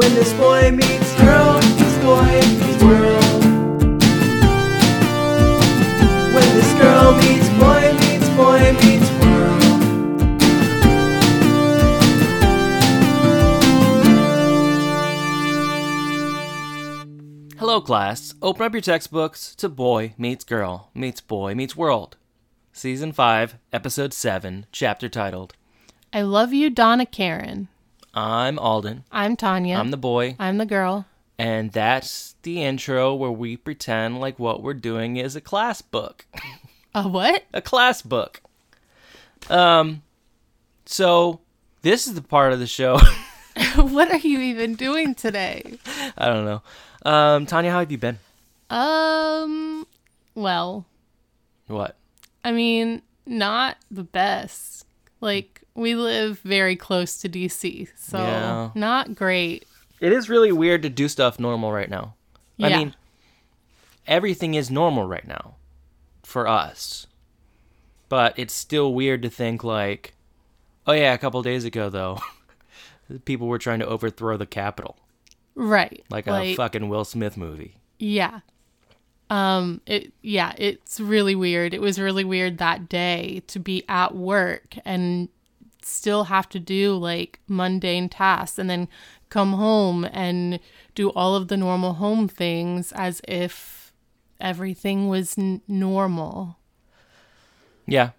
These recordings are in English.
When this boy meets girl, this boy meets world. When this girl meets boy meets boy meets world. Hello, class. Open up your textbooks to Boy Meets Girl Meets Boy Meets World. Season 5, Episode 7, chapter titled I love you, Donna Karan. I'm Alden. I'm Tanya. I'm the boy. I'm the girl. And that's the intro where we pretend like what we're doing is a class book. A what? a class book. Um, so this is the part of the show. what are you even doing today? I don't know. Um, Tanya, how have you been? Um, well, What? I mean, not the best. Like, we live very close to DC, so Yeah. not great. It is really weird to do stuff normal right now. I Yeah. mean, everything is normal right now for us. But it's still weird to think like, oh yeah, a couple days ago though, people were trying to overthrow the Capitol, Right. like a fucking Will Smith movie. Yeah. Um it yeah, it's really weird. It was really weird that day to be at work and still have to do like mundane tasks and then come home and do all of the normal home things as if everything was n- normal. Yeah,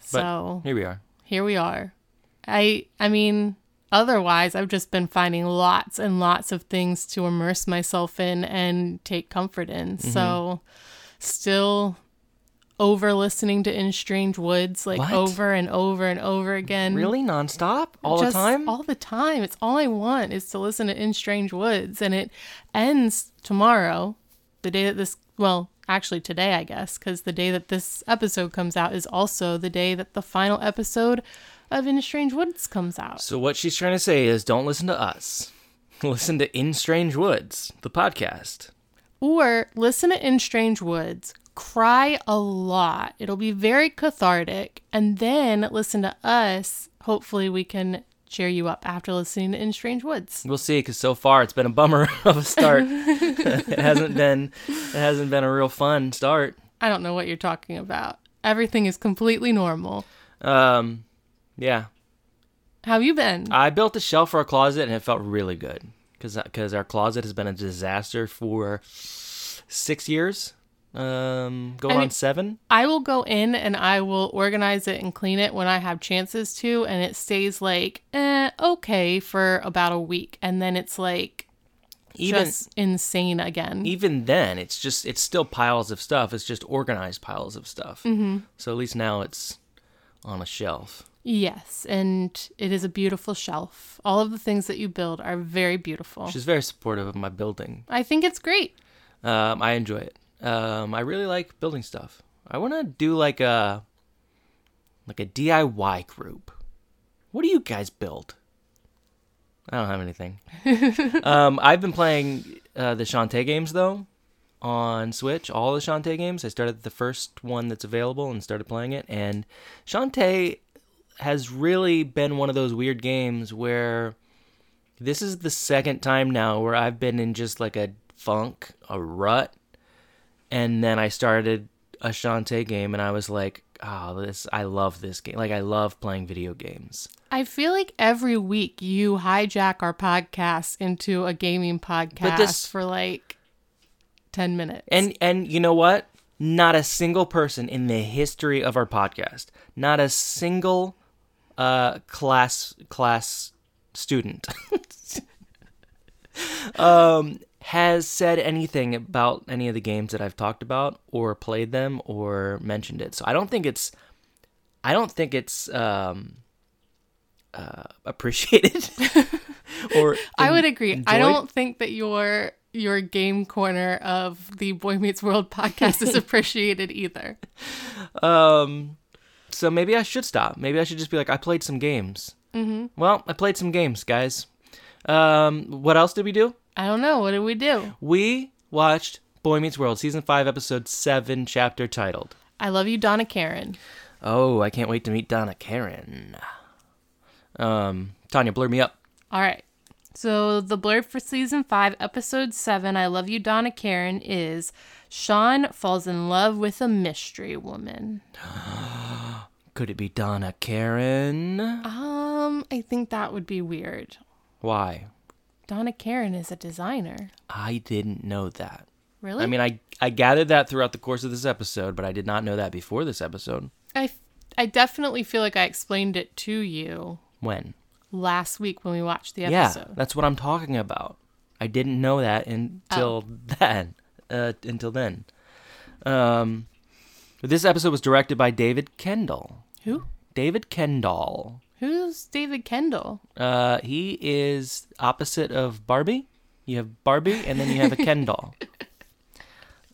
so here we are. here we are. I I mean, otherwise I've just been finding lots and lots of things to immerse myself in and take comfort in. Mm-hmm. So still over listening to In Strange Woods like What? over and over and over again. Really nonstop all Just the time? All the time. It's all I want is to listen to In Strange Woods and it ends tomorrow, the day that this well, actually today I guess, cuz the day that this episode comes out is also the day that the final episode of In Strange Woods comes out. so what she's trying to say is, don't listen to us. Listen to In Strange Woods, the podcast. Or listen to In Strange Woods, cry a lot. It'll be very cathartic. And then listen to us. Hopefully, we can cheer you up after listening to In Strange Woods. We'll see, because so far it's been a bummer of a start. it hasn't been. It hasn't been a real fun start. I don't know what you're talking about. Everything is completely normal. Um, yeah. How have you been? I built a shelf for our closet, and it felt really good because because our closet has been a disaster for six years. Um, go I mean- on seven. I will go in and I will organize it and clean it when I have chances to, and it stays like, eh, okay for about a week. And then it's like Even just insane again. even then, it's just it's still piles of stuff. It's just organized piles of stuff. Mm-hmm. So at least now it's on a shelf. Yes, and it is a beautiful shelf. All of the things that you build are very beautiful. She's very supportive of my building. I think it's great. Um, I enjoy it. Um, I really like building stuff. I want to do like a like a DIY group. What do you guys build? I don't have anything. um, I've been playing uh, the Shantae games though on Switch. All the Shantae games. I started the first one that's available and started playing it. And Shantae has really been one of those weird games where this is the second time now where I've been in just like a funk, a rut, and then I started a Shantae game, and I was like, "Oh, this! I love this game. Like, I love playing video games." I feel like every week you hijack our podcast into a gaming podcast this- for like 10 minutes. And and you know what? Not a single person in the history of our podcast, not a single uh, class class student, um, has said anything about any of the games that I've talked about or played them or mentioned it. So I don't think it's, I don't think it's um, uh, appreciated. or I would agree. I don't think that your your game corner of the Boy Meets World podcast is appreciated either. Um, so maybe I should stop. Maybe I should just be like, I played some games. Mm-hmm. Well, I played some games, guys. Um, what else did we do? I don't know. What did we do? We watched Boy Meets World, season five, episode seven, chapter titled. I love you, Donna Karan. Oh, I can't wait to meet Donna Karan. Um, Tanya, blur me up. All right. So the blurb for season five, episode seven, I Love You, Donna Karan, is Sean falls in love with a mystery woman. Could it be Donna Karan? Um, I think that would be weird. Why? Donna Karan is a designer. I didn't know that. Really? I mean, I I gathered that throughout the course of this episode, but I did not know that before this episode. I I definitely feel like I explained it to you When? last week when we watched the episode. Yeah, that's what I'm talking about. I didn't know that until then. Uh, until then. Um, this episode was directed by David Kendall. Who? David Kendall. Who's David Kendall? Uh, he is opposite of Barbie. You have Barbie, and then you have a Ken doll.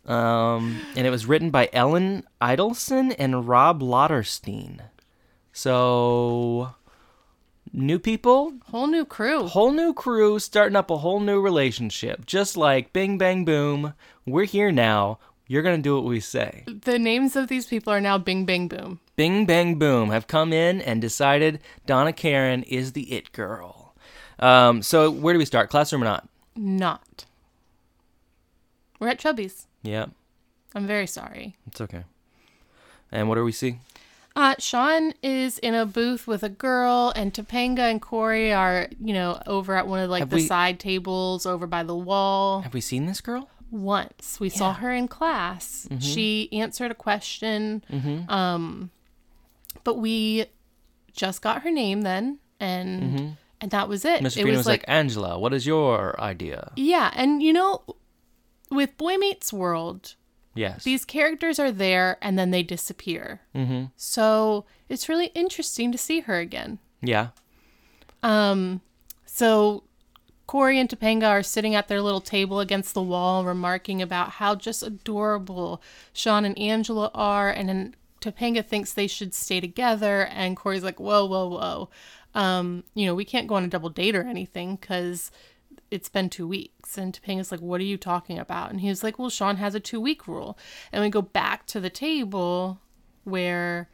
Um, and it was written by Ellen Idelson and Rob Lotterstein. So, new people, Whole new crew. whole new crew, starting up a whole new relationship. Just like Bing Bang Boom, we're here now. You're gonna do what we say. The names of these people are now Bing Bang Boom. Bing Bang Boom have come in and decided Donna Karan is the it girl. Um, so where do we start? Classroom or not? Not. We're at Chubby's. Yeah, I'm very sorry. it's okay. And what do we see? Uh, Sean is in a booth with a girl, and Topanga and Corey are, you know, over at one of like Have the we- side tables over by the wall. Have we seen this girl? Once we saw Yeah. Mm-hmm. her in class, she answered a question. Hmm. Um, but we just got her name then, and and that was it. Mr. It Mm-hmm. was like, Angela, what is your idea? yeah, and you know, with Boy Meets World, Yes. these characters are there and then they disappear. Mm-hmm. So it's really interesting to see her again. yeah. Um, so Corey and Topanga are sitting at their little table against the wall, remarking about how just adorable Sean and Angela are, and then Topanga thinks they should stay together, and Corey's like, "Whoa, whoa, whoa, um, you know, we can't go on a double date or anything because." It's been two weeks. And Topanga's like, What are you talking about? And he was like, Well, Sean has a two week rule. And we go back to the table where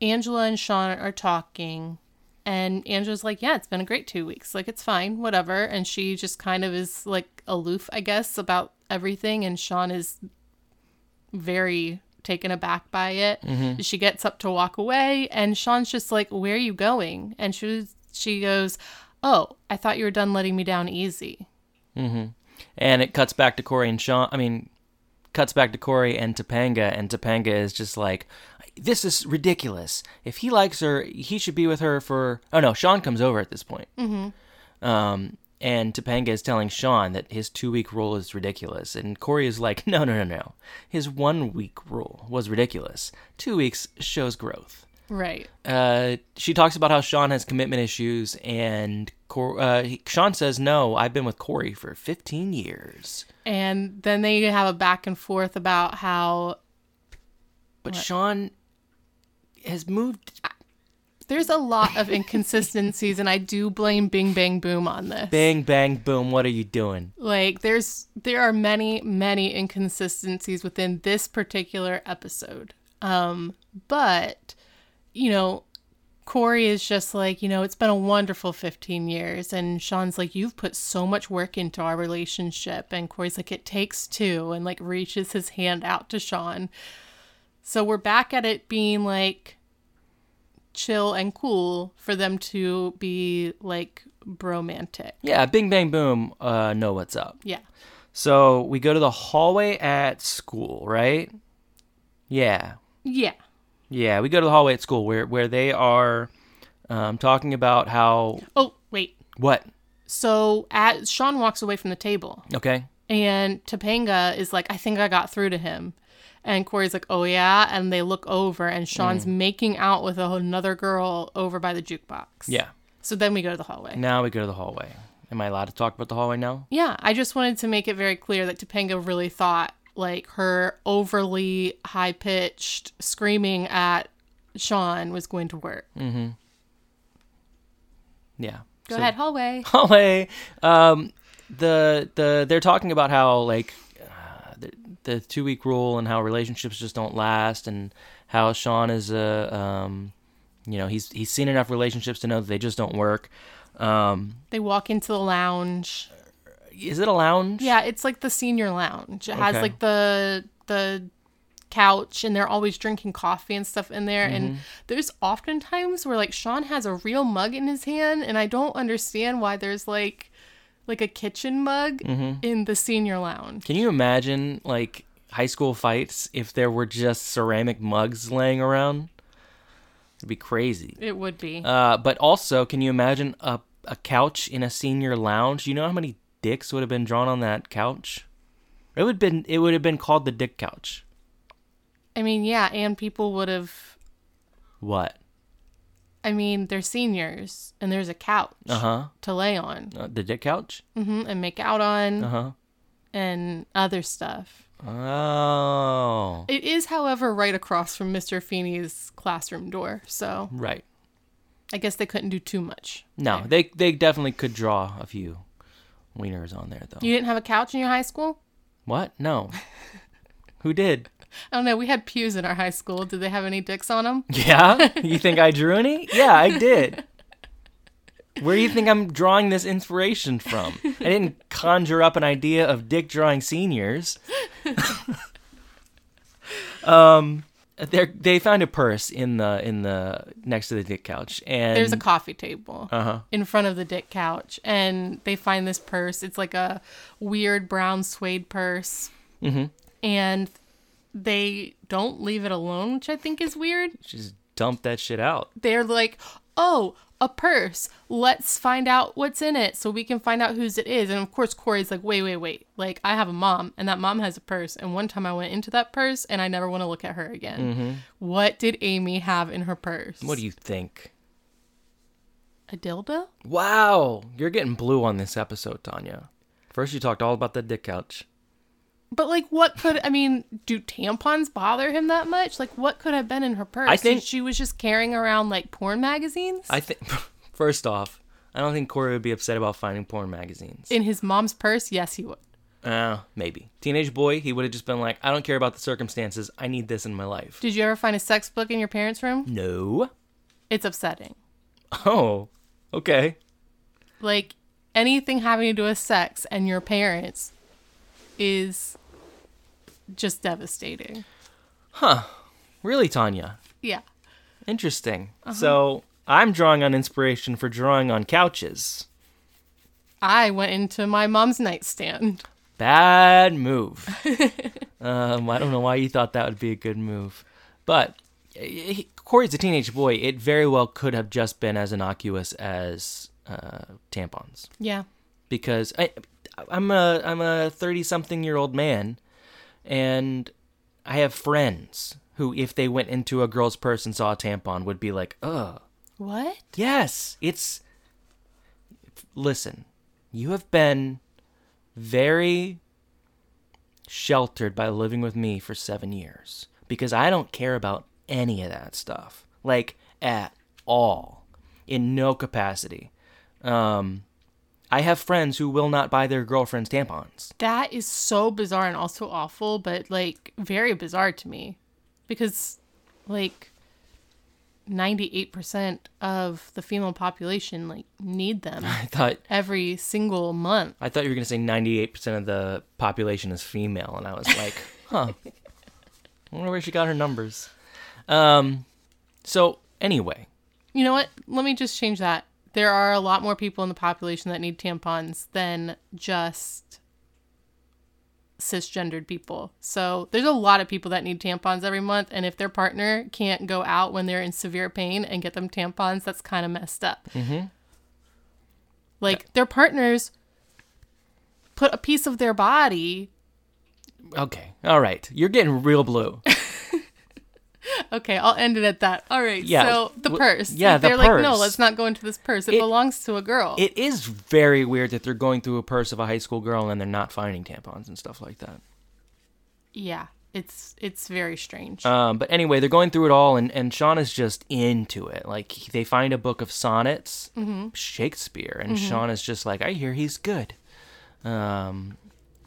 Angela and Sean are talking, and Angela's like, Yeah, it's been a great two weeks. Like, it's fine, whatever. And she just kind of is like aloof, I guess, about everything. And Sean is very taken aback by it. She gets up to walk away, and Sean's just like, Where are you going? And she, was, she goes, Oh, I thought you were done letting me down easy. And it cuts back to Corey and Sean. I mean, cuts back to Corey and Topanga, and Topanga is just like, "This is ridiculous. If he likes her, he should be with her for." Oh no, Sean comes over at this point. Mm-hmm. Um, and Topanga is telling Sean that his two-week rule is ridiculous, and Corey is like, "No, no, no, no. His one-week rule was ridiculous. Two weeks shows growth." Right. uh, she talks about how Sean has commitment issues, and Cor- uh, he- Sean says, "No, I've been with Corey for 15 years." And then they have a back and forth about how But Sean has moved. There's a lot of inconsistencies, and I do blame Bing Bang Boom on this. Bing bang, boom. What are you doing? Like there's there are many many inconsistencies within this particular episode. Um but you know Corey is just like, you know, it's been a wonderful 15 years. And Sean's like, you've put so much work into our relationship. And Corey's like, it takes two, and like reaches his hand out to Sean. So we're back at it being like chill and cool for them to be like bromantic. Yeah, Bing, bang, boom. Uh, know what's up. Yeah. So we go to the hallway at school, right? Yeah, Yeah. yeah. We go to the hallway at school where where they are um, talking about how Oh, wait. what? So as Sean walks away from the table Okay. and Topanga is like, I think I got through to him. And Corey's like, oh yeah. And they look over and Sean's making out with another girl over by the jukebox. Yeah. So then we go to the hallway. Now we go to the hallway. Am I allowed to talk about the hallway now? Yeah. I just wanted to make it very clear that Topanga really thought like her overly high pitched screaming at Sean was going to work. Mm-hmm. Yeah. Go So- ahead, hallway. hallway. Um, the the they're talking about how like the two week rule and how relationships just don't last, and how Sean is a um, you know he's he's seen enough relationships to know that they just don't work. Um, They walk into the lounge. is it a lounge? Yeah, it's like the senior lounge. It has like the the couch and they're always drinking coffee and stuff in there and there's often times where like Sean has a real mug in his hand and I don't understand why there's like like a kitchen mug in the senior lounge. Can you imagine like high school fights if there were just ceramic mugs laying around? It'd be crazy. It would be. Uh, but also, can you imagine a a couch in a senior lounge? You know how many dicks would have been drawn on that couch? It would been it would have been called the dick couch. I mean, yeah, and people would have What? I mean, they're seniors and there's a couch Uh huh. to lay on Uh, the dick couch. hmm and make out on Uh huh. and other stuff. Oh, It is, however, right across from Mr. Feeney's classroom door, so right. I guess they couldn't do too much. No, they they definitely could draw a few wieners on there though. You didn't have a couch in your high school? What? No. Who did? I don't know. We had pews in our high school. Did they have any dicks on them? Yeah? You think I drew any? Yeah, I did. Where do you think I'm drawing this inspiration from? I didn't conjure up an idea of dick drawing seniors. um they they found a purse in the in the next to the dick couch and There's a coffee table uh-huh. in front of the dick couch, and they find this purse. It's like a weird brown suede purse, Mhm. and they don't leave it alone, which I think is weird. Just dump that shit out. they're like, oh, a purse. Let's find out what's in it so we can find out whose it is. And of course, Corey's like, wait, wait, wait. Like, I have a mom, and that mom has a purse. And one time I went into that purse, and I never want to look at her again. Mm-hmm. What did Amy have in her purse? What do you think? A dildo? Wow, you're getting blue on this episode, Tanya. First you talked all about the dick couch. But like, what could I mean? Do tampons bother him that much? Like, what could have been in her purse? I think- she was just carrying around like porn magazines I think first off, I don't think Corey would be upset about finding porn magazines. in his mom's purse. Yes, he would. Uh, maybe. Teenage boy, he would have just been like, I don't care about the circumstances. I need this in my life. Did you ever find a sex book in your parents' room? No. It's upsetting. Oh, okay. like anything having to do with sex and your parents is just devastating. Huh. Really, Tanya? Yeah. Interesting. So, I'm drawing on inspiration for drawing on couches. I went into my mom's nightstand. Bad move. um, I don't know why you thought that would be a good move. But eh, he- Corey's a teenage boy. It very well could have just been as innocuous as uh, tampons. Yeah. because I, I'm a I'm a thirty something year old man, and I have friends who, if they went into a girl's purse and saw a tampon, would be like, "Ugh, What? yes, it's." Listen, you have been very sheltered by living with me for seven years because I don't care about any of that stuff, like at all, in no capacity. Um, I have friends who will not buy their girlfriends tampons. That is so bizarre and also awful, but like very bizarre to me because like 98% of the female population like need them I thought every single month. I thought you were gonna say ninety eight percent of the population is female, and I was like, huh. I wonder where she got her numbers. Um, so anyway, You know what? Let me just change that. There are a lot more people in the population that need tampons than just cisgendered people. So there's a lot of people that need tampons every month. And if their partner can't go out when they're in severe pain and get them tampons, that's kind of messed up. Mm-hmm. Like their partners put a piece of their body. okay, all right, you're getting real blue. Okay, I'll end it at that. All right. Yeah, So the purse. yeah, the They're like, no, let's not go into this purse. It, It- belongs to a girl. It is very weird that they're going through a purse of a high school girl and they're not finding tampons and stuff like that. yeah. It's it's very strange. Um, but anyway, they're going through it all, and, and Sean is just into it. Like, they find a book of sonnets, Shakespeare, and Sean is just like, I hear he's good. Um,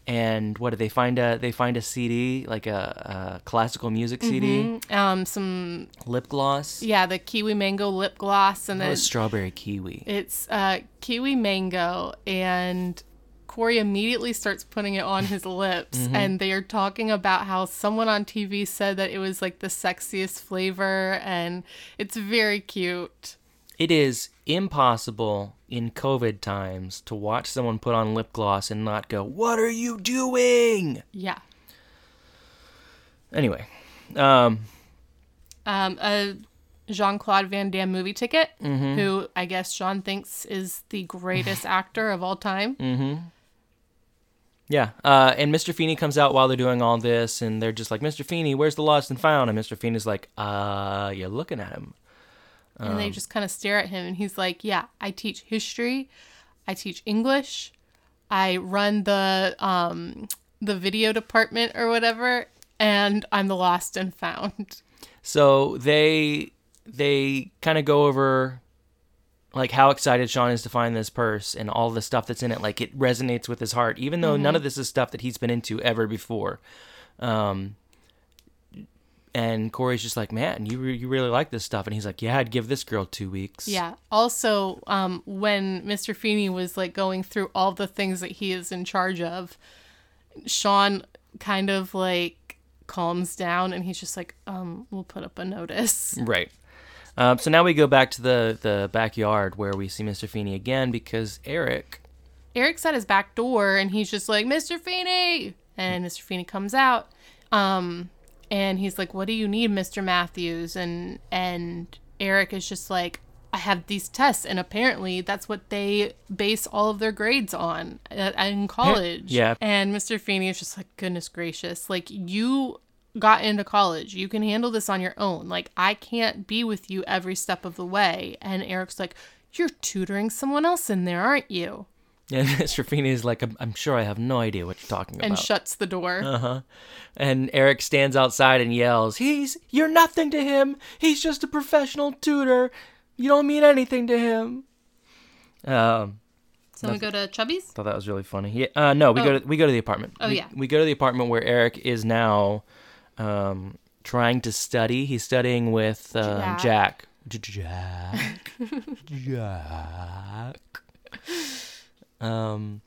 and what did they find a they find a CD like a, a classical music CD, Um, some lip gloss. yeah, the kiwi mango lip gloss, and That then strawberry kiwi. it's uh, kiwi mango, and Corey immediately starts putting it on his lips, Mm-hmm. and they are talking about how someone on TV said that it was like the sexiest flavor, and it's very cute. It is impossible in COVID times to watch someone put on lip gloss and not go, "What are you doing?" Yeah. Anyway, um, um, a Jean Claude Van Damme movie ticket, Mm-hmm. who I guess Sean thinks is the greatest actor of all time. Mm-hmm. yeah, uh, and Mr. Feeney comes out while they're doing all this, and they're just like, "Mr. Feeney, where's the lost and found?" And Mr. Feeney's like, "Uh, you're looking at him." And Um. they just kind of stare at him, and he's like, "Yeah, I teach history, I teach English, I run the um, the video department or whatever, and I'm the lost and found." So they they kind of go over like how excited Sean is to find this purse and all the stuff that's in it. Like it resonates with his heart, even though none of this is stuff that he's been into ever before. Um, and Corey's just like, man, you re- you really like this stuff, and he's like, yeah, I'd give this girl two weeks. Yeah. Also, um, when Mr. Feeney was like going through all the things that he is in charge of, Sean kind of like calms down and he's just like, um, we'll put up a notice. Right. Um, so now we go back to the the backyard where we see Mr. Feeney again because Eric. Eric's at his back door and he's just like, Mr. Feeney! And Mr. Feeney comes out. Um, and he's like, What do you need, Mr. Matthews? And and Eric is just like, I have these tests, and apparently that's what they base all of their grades on uh, in college. Yeah. And Mr. Feeney is just like, goodness gracious, like you got into college, you can handle this on your own. Like I can't be with you every step of the way. And Eric's like, you're tutoring someone else in there, aren't you? And Mr. Feeney is like, I'm, I'm sure I have no idea what you're talking about. And shuts the door. Uh-huh. And Eric stands outside and yells, "He's you're nothing to him. He's just a professional tutor. You don't mean anything to him." Um, so we go to Chubby's. thought that was really funny. Yeah, uh, no, we go Oh. to we go to the apartment. Oh, we, yeah. we go to the apartment where Eric is now um, trying to study. He's studying with um, Jack. Jack. Jack. Um,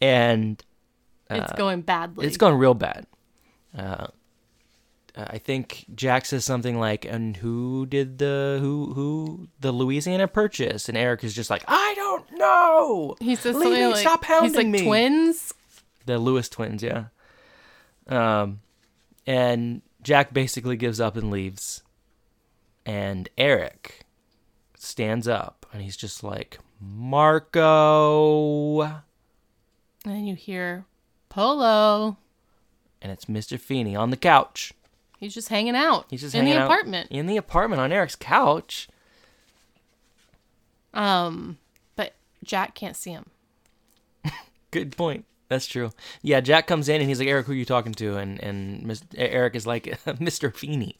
and it's going badly. it's going real bad. Uh, I think Jack says something like, "And who did the who who the Louisiana Purchase?" And Eric is just like, "I don't know." He says Leave something me, like, stop hounding he's like me. twins. The Lewis twins, yeah. Um, and Jack basically gives up and leaves. And Eric stands up and he's just like, Marco. And then you hear Polo. And it's Mr. Feeney on the couch. He's just hanging out. He's just in the apartment. In the apartment on Eric's couch. Um, but Jack can't see him. Good point. That's true. Yeah, Jack comes in and he's like, Eric, who are you talking to? And and Mis- Eric is like, Mr. Feeney.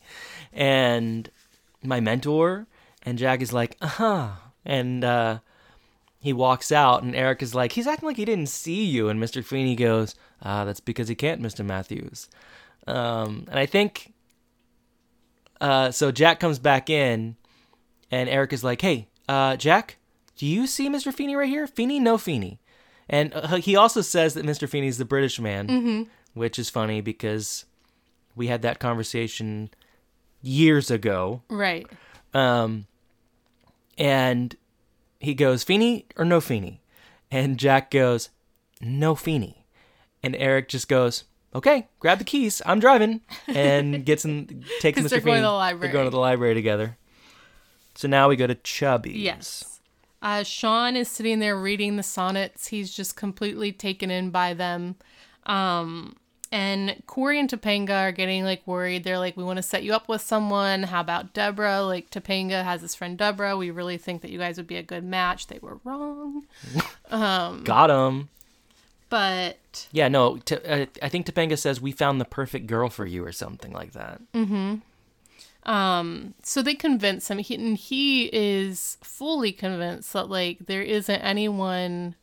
And my mentor. And Jack is like, uh huh. And uh, he walks out, and Eric is like, he's acting like he didn't see you. And Mr. Feeney goes, ah, that's because he can't, Mr. Matthews. Um, and I think, uh, so Jack comes back in, and Eric is like, hey, uh, Jack, do you see Mr. Feeney right here? Feeney, no Feeney. And uh, he also says that Mr. Feeney's the British man, which is funny because we had that conversation years ago. Right. Um, and he goes, Feeney or no Feeney? And Jack goes, no Feeney. And Eric just goes, okay, grab the keys. I'm driving. And gets in, takes Mr. they're Feeney. going to the They're going to the library together. So now we go to Chubby. Yes. Uh, Sean is sitting there reading the sonnets. He's just completely taken in by them. Um, and Corey and Topanga are getting like worried. They're like, "We want to set you up with someone. How about Deborah? Like Topanga has his friend Deborah. We really think that you guys would be a good match." They were wrong, Got him. but Yeah, no, t- uh, I think Topanga says we found the perfect girl for you or something like that. Mm hmm. Um, so they convince him. He, and he is fully convinced that like there isn't anyone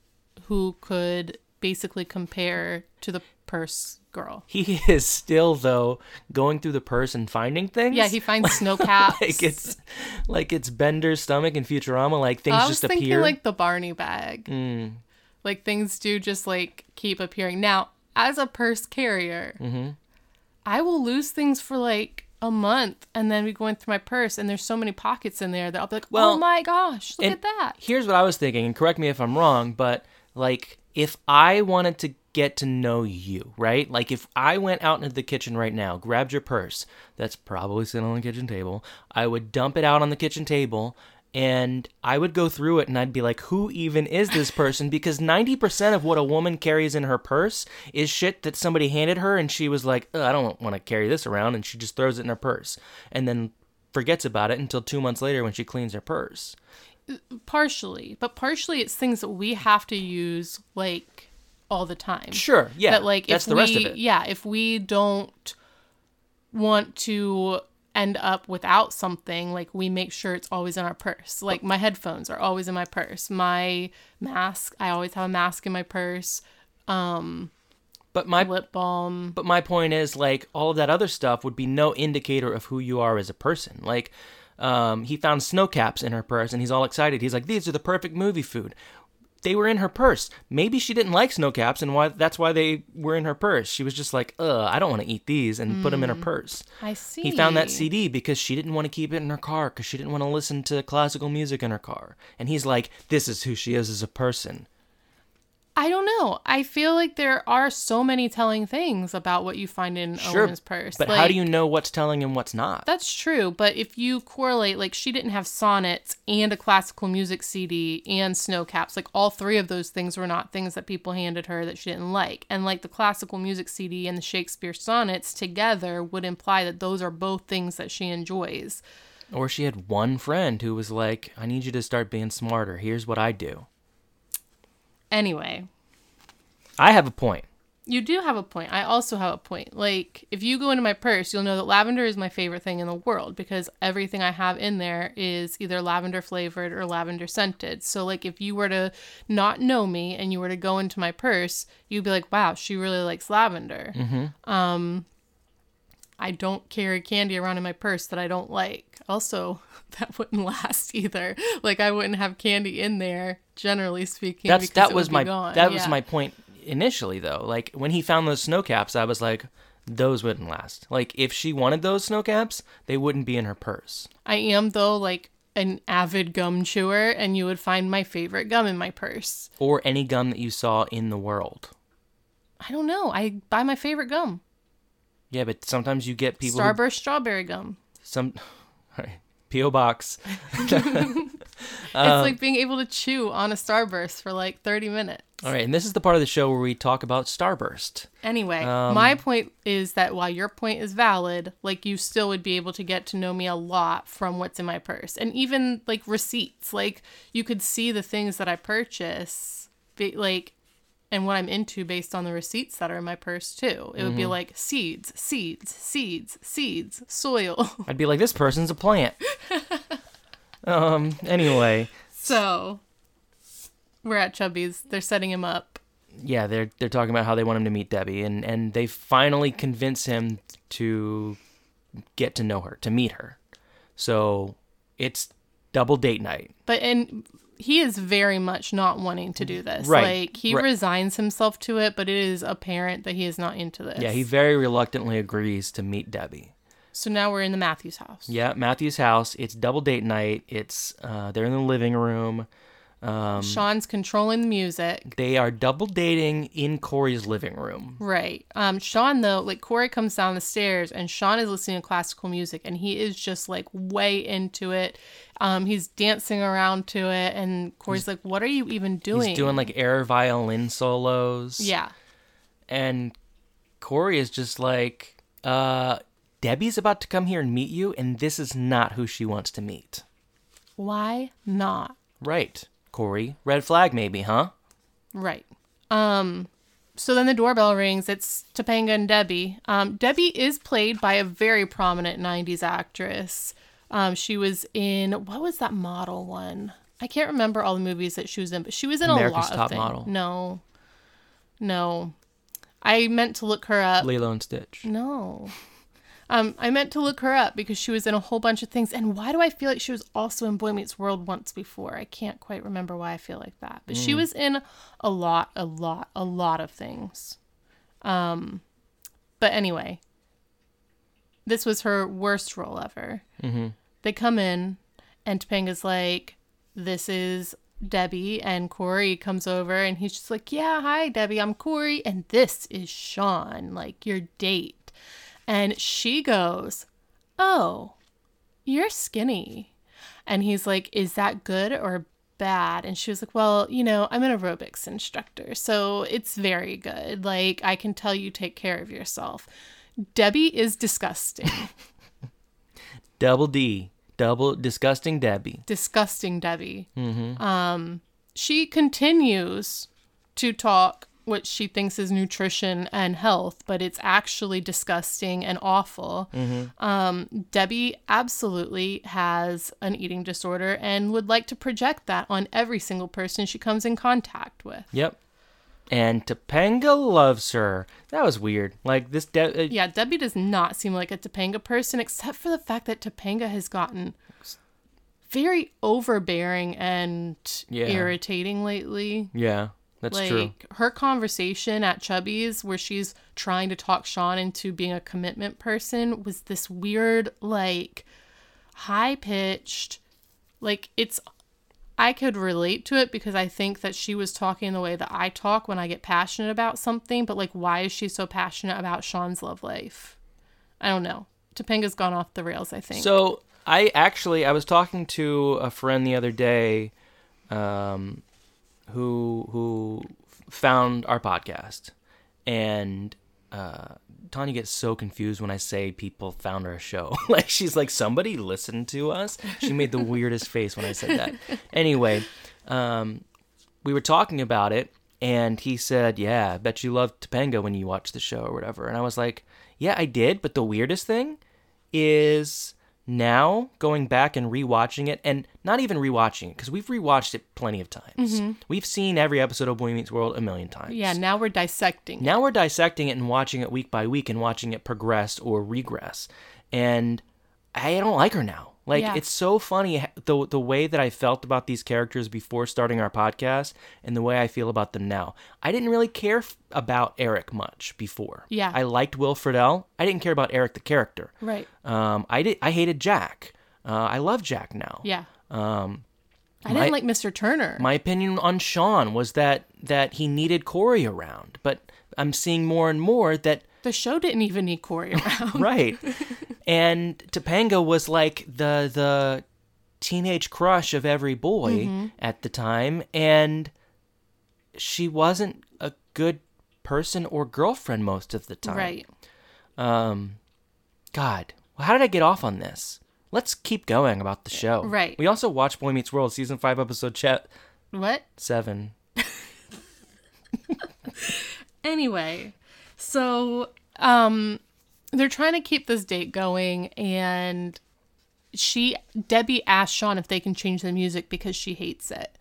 who could basically compare to the purse girl. He is still though going through the purse and finding things. Yeah, he finds snow caps. like it's like it's Bender's stomach in Futurama. Like things I was just thinking appear. like the Barney bag. Mm. Like things do just like keep appearing. Now, as a purse carrier, Mm-hmm. I will lose things for like a month and then be going through my purse and there's so many pockets in there that I'll be like, Well, oh my gosh, look at that. Here's what I was thinking, and correct me if I'm wrong, but like if I wanted to get to know you, right? Like if I went out into the kitchen right now, grabbed your purse, that's probably sitting on the kitchen table, I would dump it out on the kitchen table and I would go through it and I'd be like, who even is this person? Because 90% of what a woman carries in her purse is shit that somebody handed her and she was like, I don't want to carry this around. And she just throws it in her purse and then forgets about it until two months later when she cleans her purse. Uh, partially, but partially it's things that we have to use like all the time. Sure, yeah. that like that's if the we rest of it. yeah if we don't want to end up without something like we make sure it's always in our purse like my headphones are always in my purse my mask i always have a mask in my purse Um But my lip balm but my point is like all of that other stuff would be no indicator of who you are as a person. Like um, he found snow caps in her purse and he's all excited. He's like, "These are the perfect movie food." They were in her purse. Maybe she didn't like snow caps and why that's why they were in her purse. She was just like, "Ugh, I don't want to eat these," and put them in her hmm. purse. i see He found that CD because she didn't want to keep it in her car because she didn't want to listen to classical music in her car. And he's like, "This is who she is as a person." I don't know i feel like there are so many telling things about what you find in a woman's purse But how do you know what's telling and what's not? That's true, but if you correlate, like she didn't have sonnets and a classical music CD and snow caps, like all three of those things were not things that people handed her that she didn't like. And like the classical music CD and the Shakespeare sonnets together would imply that those are both things that she enjoys. Or she had one friend who was like, I need you to start being smarter. Here's what I do. Anyway, I have a point. you do have a point. I also have a point. Like, if you go into my purse, you'll know that lavender is my favorite thing in the world because everything I have in there is either lavender flavored or lavender scented. So, like, if you were to not know me and you were to go into my purse, you'd be like, wow, she really likes lavender. Um, I don't carry candy around in my purse that I don't like. Also, that wouldn't last either. Like, I wouldn't have candy in there, generally speaking. That's that was my gone. that was my point initially though. Like when he found those snow caps, I was like, those wouldn't last. Like if she wanted those snow caps, they wouldn't be in her purse. I am though like an avid gum chewer and you would find my favorite gum in my purse. Or any gum that you saw in the world. I don't know. I buy my favorite gum. Yeah, but sometimes you get people who- Starburst strawberry gum. some Alright. P.O. Box. it's Um, like being able to chew on a Starburst for like 30 minutes. All right, and this is the part of the show where we talk about Starburst. Anyway, Um, my point is that while your point is valid, like you still would be able to get to know me a lot from what's in my purse. And even like receipts, like you could see the things that I purchase, like and what I'm into based on the receipts that are in my purse too. It would Mm-hmm. be like seeds, seeds, seeds, seeds, soil. I'd be like, this person's a plant. um. Anyway, so we're at Chubby's. They're setting him up. yeah, they're they're talking about how they want him to meet Debbie, and and they finally convince him to get to know her, to meet her. So it's double date night. But and he is very much not wanting to do this. Right, Like he right. resigns himself to it, but it is apparent that he is not into this. Yeah, he very reluctantly agrees to meet Debbie. So now we're in the Matthews house. Yeah, Matthew's house. It's double date night. It's uh, they're in the living room. Um, Sean's controlling the music. they are double dating in Corey's living room. Right. Um, Sean though, like Corey comes down the stairs and Sean is listening to classical music and he is just like way into it. Um, he's dancing around to it and Corey's like, What are you even doing? He's doing like air violin solos. Yeah. And Corey is just like, uh, Debbie's about to come here and meet you, and this is not who she wants to meet. Why not? Right, Corey. Red flag, maybe, huh? Right. Um so then the doorbell rings. It's Topanga and Debbie. Um, Debbie is played by a very prominent 90s actress. Um, she was in, what was that model one? I can't remember all the movies that she was in, but she was in America's a lot Top of things. Model. No. No. I meant to look her up. Lilo and Stitch. No. Um, I meant to look her up because she was in a whole bunch of things. And why do I feel like she was also in Boy Meets World once before? I can't quite remember why I feel like that. But she was in a lot, a lot, a lot of things. Um, but anyway, this was her worst role ever. Mm-hmm. They come in, and Topanga's like, "This is Debbie," and Corey comes over, and he's just like, "Yeah, hi, Debbie, I'm Corey, and this is Sean, like your date." And she goes, "Oh, you're skinny," and he's like, "Is that good or?" Bad. And she was like, Well, you know, I'm an aerobics instructor, so it's very good. Like, I can tell you take care of yourself. Debbie is disgusting. Double D. Double disgusting Debbie. disgusting Debbie. Um, she continues to talk what she thinks is nutrition and health, but it's actually disgusting and awful. Um, Debbie absolutely has an eating disorder and would like to project that on every single person she comes in contact with. Yep. And Topanga loves her. That was weird. Like this. De- uh, Yeah, Debbie does not seem like a Topanga person, except for the fact that Topanga has gotten very overbearing and Yeah. irritating lately. yeah, that's like true. her conversation at Chubby's where she's trying to talk Sean into being a commitment person was this weird like high pitched like it's I could relate to it because I think that she was talking the way that I talk when I get passionate about something, but like why is she so passionate about Sean's love life? I don't know. Topanga's gone off the rails, I think. So I actually I was talking to a friend the other day, um, who who found our podcast, and uh, Tanya gets so confused when I say people found our show. like she's like somebody listened to us. She made the weirdest face when I said that. Anyway, um, we were talking about it, and he said, "Yeah, I bet you loved Topanga when you watched the show or whatever." And I was like, "Yeah, I did." But the weirdest thing is now going back and rewatching it, and not even rewatching it because we've rewatched it plenty of times. Mm-hmm. We've seen every episode of Boy Meets World a million times. yeah, now we're dissecting. Now we're dissecting it and watching it week by week and watching it progress or regress. And I don't like her now. Like Yeah. it's so funny the the way that I felt about these characters before starting our podcast and the way I feel about them now. I didn't really care f- about Eric much before. Yeah. I liked Will Friedle. I didn't care about Eric the character. Right. Um, I did. I hated Jack. Uh, I love Jack now. Yeah. Um, I didn't like Mr. Turner. my opinion on Sean was that that he needed Corey around, but I'm seeing more and more that the show didn't even need Corey around. right. And Topanga was like the the teenage crush of every boy at the time, and she wasn't a good person or girlfriend most of the time. Right. Um, God, how did I get off on this? Let's keep going about the show. Right. We also watched Boy Meets World season five, episode chat What? seven. Anyway, so um they're trying to keep this date going and she Debbie asked Sean if they can change the music because she hates it.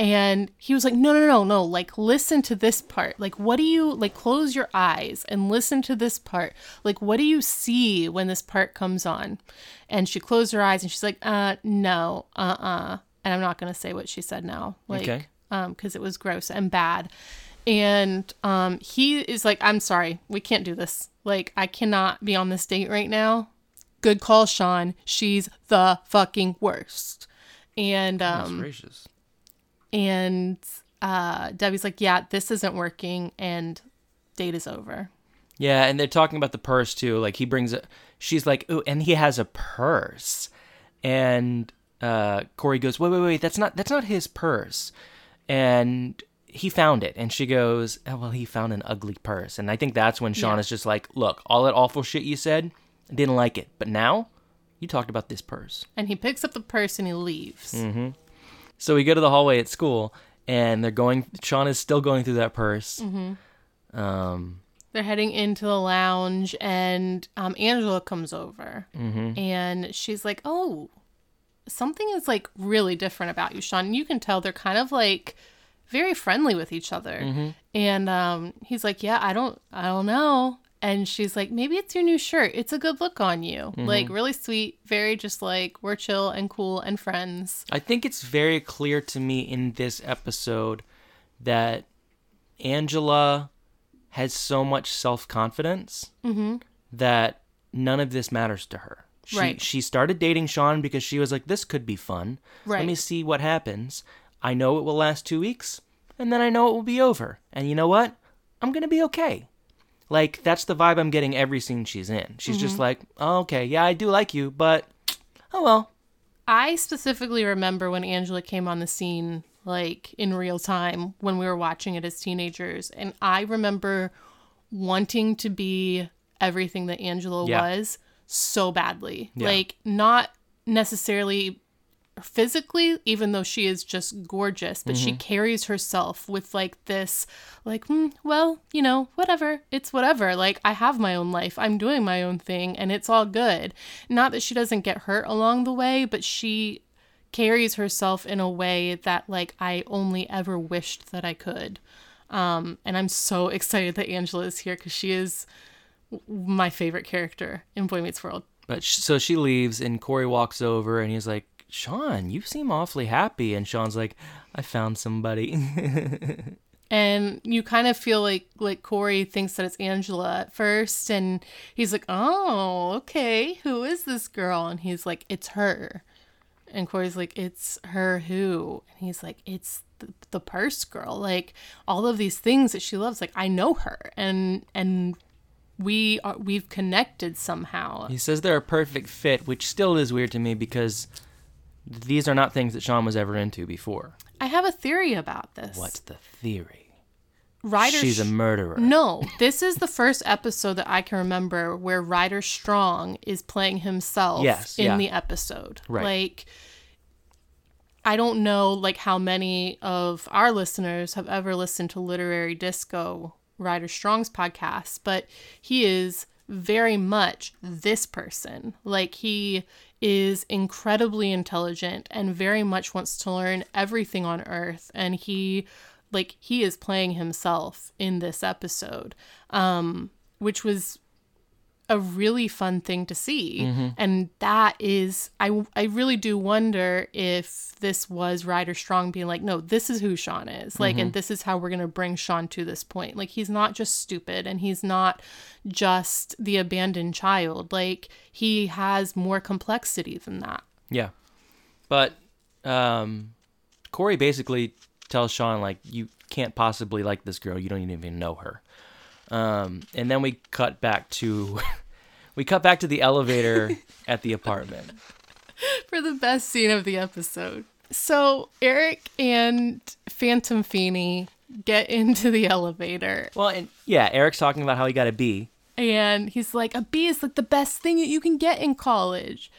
And he was like, "No, no, no, no. Like listen to this part. Like what do you like close your eyes and listen to this part. Like what do you see when this part comes on?" And she closed her eyes and she's like, "Uh, no. Uh-uh." And I'm not going to say what she said now. Like Okay. um cuz it was gross and bad. And um he is like, "I'm sorry. We can't do this. Like I cannot be on this date right now." Good call, Sean. She's the fucking worst. And um gracious. and uh Debbie's like, "Yeah, this isn't working and date is over." Yeah, and they're talking about the purse too. Like he brings it. She's like, "Ooh," and he has a purse, and uh, Corey goes, "Wait, wait, wait! That's not that's not his purse," and he found it, and she goes, oh, "Well, he found an ugly purse," and I think that's when Sean Yeah. is just like, "Look, all that awful shit you said, didn't like it, but now you talked about this purse." And he picks up the purse and he leaves. Mm. So we go to the hallway at school, and they're going. Sean is still going through that purse. Um, They're heading into the lounge and um Angela comes over. Mm-hmm. And she's like, "Oh, something is like really different about you, Sean." And you can tell they're kind of like very friendly with each other. Mm-hmm. And um, he's like, "Yeah, I don't, I don't know." And she's like, "Maybe it's your new shirt. It's a good look on you. Mm-hmm. Like really sweet, very just like we're chill and cool and friends." I think it's very clear to me in this episode that Angela has so much self confidence that none of this matters to her. She, Right. she started dating Sean because she was like, this could be fun. Let me see what happens. I know it will last two weeks, and then I know it will be over. And you know what? I'm going to be okay. Like, that's the vibe I'm getting every scene she's in. She's just mm-hmm. like, oh, okay, yeah, I do like you, but oh well. I specifically remember when Angela came on the scene, like in real time, when we were watching it as teenagers. And I remember wanting to be everything that Angela Yeah. was so badly. Yeah. Like, not necessarily physically, even though she is just gorgeous, but Mm-hmm. she carries herself with like this, like, hmm, well, you know, whatever. It's whatever. Like, I have my own life. I'm doing my own thing and it's all good. Not that she doesn't get hurt along the way, but she carries herself in a way that like I only ever wished that I could. Um, and I'm so excited that Angela is here because she is my favorite character in Boy Meets World. But sh- so she leaves, and Corey walks over, and he's like, "Sean, you seem awfully happy." And Sean's like, "I found somebody." and you kind of feel like like Corey thinks that it's Angela at first, and he's like, "Oh, okay, who is this girl?" And he's like, "It's her," and Corey's like, "It's her who?" And he's like, "It's the, the purse girl. Like all of these things that she loves. Like I know her, and and we are we've connected somehow." he says they're a perfect fit, which still is weird to me because these are not things that Sean was ever into before. I have a theory about this. What's the theory? Ryder She's a murderer. No, this is the first episode that I can remember where Ryder Strong is playing himself Yes, in yeah. the episode. Right. Like I don't know like how many of our listeners have ever listened to Literary Disco Ryder Strong's podcast, but he is very much this person. Like he is incredibly intelligent and very much wants to learn everything on earth and he like he is playing himself in this episode um which was a really fun thing to see. And that is i i really do wonder if this was ryder strong being like no this is who sean is. Like and this is how we're going to bring sean to this point. Like he's not just stupid and he's not just the abandoned child. Like he has more complexity than that. Yeah. But um Corey basically tells Sean like you can't possibly like this girl. You don't even know her. Um and then we cut back to we cut back to the elevator at the apartment. for the best scene of the episode. So Eric and Phantom Feeney get into the elevator Well, and yeah, Eric's talking about how he got a B. and he's like, a B is like the best thing that you can get in college.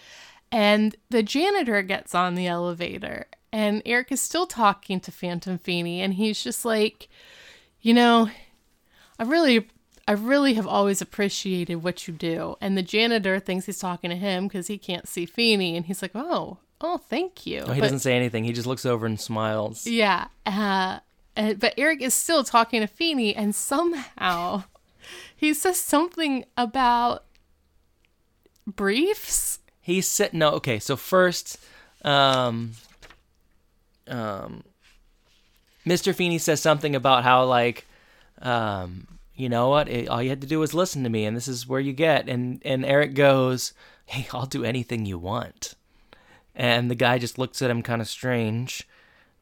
And the janitor gets on the elevator and Eric is still talking to Phantom Feeney and he's just like, you know, I really I really have always appreciated what you do. And the janitor thinks he's talking to him because he can't see Feeney and he's like, "Oh, oh, thank you." Oh, he But- doesn't say anything. He just looks over and smiles. yeah. Uh, and, but Eric is still talking to Feeney, and somehow he says something about briefs. He said no. Okay, so first, um, um, Mr. Feeney says something about how like, um, you know what? It, all you had to do was listen to me, and this is where you get. And and Eric goes, "Hey, I'll do anything you want." And the guy just looks at him kind of strange.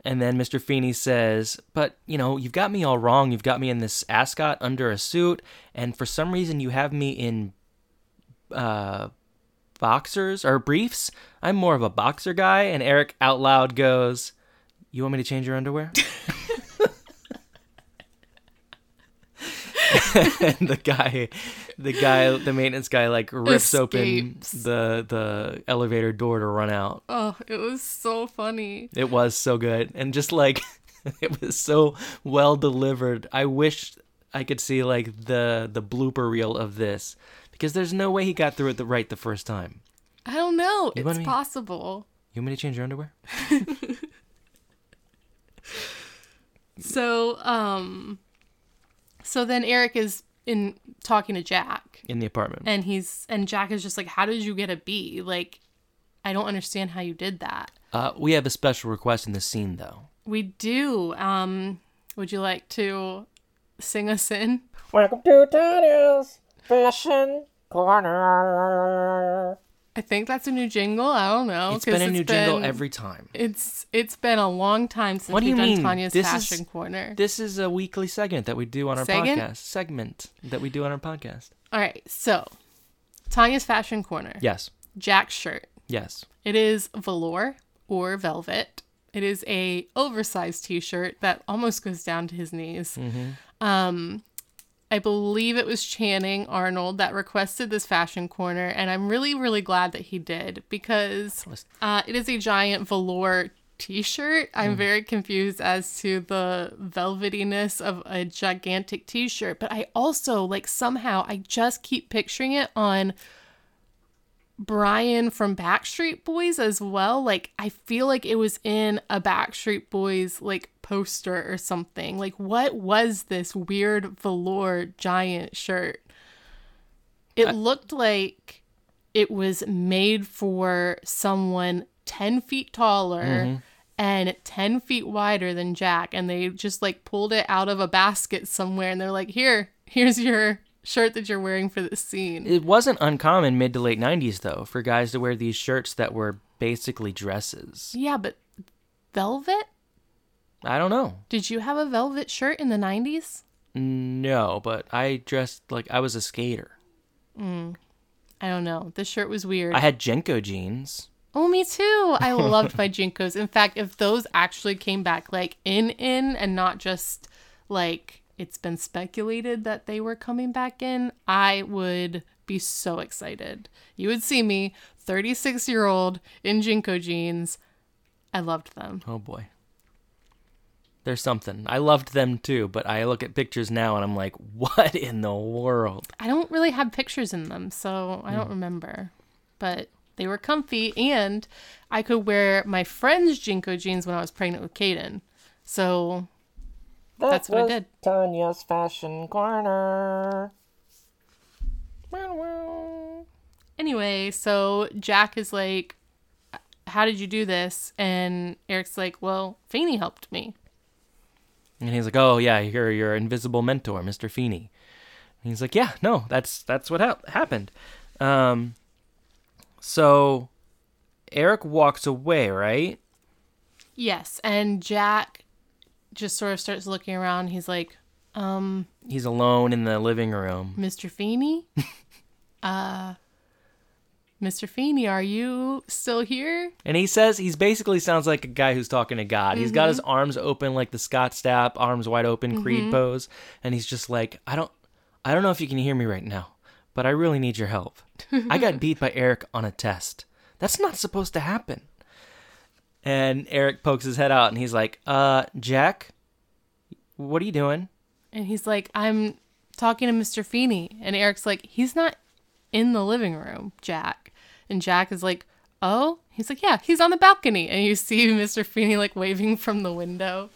And then Mr. Feeney says, But, you know, you've got me all wrong. You've got me in this ascot under a suit, and for some reason you have me in uh, boxers or briefs. I'm more of a boxer guy. And Eric out loud goes, You want me to change your underwear? and the guy, the guy, the maintenance guy, like rips open the the elevator door to run out. Oh, it was so funny. It was so good, and just like it was so well delivered. I wish I could see like the the blooper reel of this because there's no way he got through it the right the first time. I don't know. You it's me- possible. You want me to change your underwear? So, um, so then Eric is in talking to Jack, in the apartment. and he's and Jack is just like, "How did you get a B? Like, I don't understand how you did that." Uh, we have a special request in this scene, though. We do. Um, would you like to sing us in? Welcome to Tanya's Fashion Corner. I think that's a new jingle. I don't know. It's been a new jingle every time. It's it's been a long time since What do we've you done? Tanya's This is- fashion corner. This is a weekly segment that we do on our Segment? podcast. Segment that we do on our podcast. All right, so Tanya's fashion corner. Yes. Jack's shirt. Yes. It is velour or velvet. It is a oversized t-shirt that almost goes down to his knees. Um, I believe it was Channing Arnold that requested this fashion corner, and I'm really, really glad that he did because uh, it is a giant velour t-shirt. I'm very confused as to the velvetiness of a gigantic t-shirt, but I also like somehow I just keep picturing it on Brian from Backstreet Boys as well. Like I feel like it was in a Backstreet Boys like poster or something. Like what was this weird velour giant shirt? It looked like it was made for someone 10 feet taller mm-hmm. and 10 feet wider than Jack. And they just like pulled it out of a basket somewhere and they're like, here, here's your shirt that you're wearing for this scene. It wasn't uncommon mid to late 90s, though, for guys to wear these shirts that were basically dresses. Yeah, but velvet? I don't know. Did you have a velvet shirt in the 90s? No, but I dressed like I was a skater. Hmm. I don't know. This shirt was weird. I had JNCO jeans. oh, me too. I loved my JNCOs. In fact, if those actually came back like in in and not just like it's been speculated that they were coming back in, I would be so excited. You would see me, 36 year old in JNCO jeans. I loved them. Oh boy. There's something. I loved them too, but I look at pictures now and I'm like, what in the world? I don't really have pictures in them, so I don't mm. remember. But they were comfy, and I could wear my friend's JNCO jeans when I was pregnant with Caden. So That That's what I did. Tanya's Fashion Corner. anyway, so Jack is like, "How did you do this?" And Eric's like, "Well, Feeney helped me." And he's like, "Oh yeah, you're your invisible mentor, Mr. Feeney." And he's like, "Yeah, no, that's that's what hap- happened." Um, so Eric walks away, right? Yes, and Jack just sort of starts looking around. He's like, "Um, He's alone in the living room. Mr. Feeney? uh, Mr. Feeney, are you still here?" And he says he's basically sounds like a guy who's talking to God. He's got his arms open like the Scott Stapp, arms wide open, Creed pose, and he's just like, I don't I don't know if you can hear me right now, but I really need your help. I got beat by Eric on a test. That's not supposed to happen. And Eric pokes his head out and he's like, "Uh, Jack, what are you doing?" And he's like, I'm talking to Mr. Feeney. And Eric's like, he's not in the living room, Jack. And Jack is like, oh? He's like, yeah, he's on the balcony. And you see Mr. Feeney like waving from the window.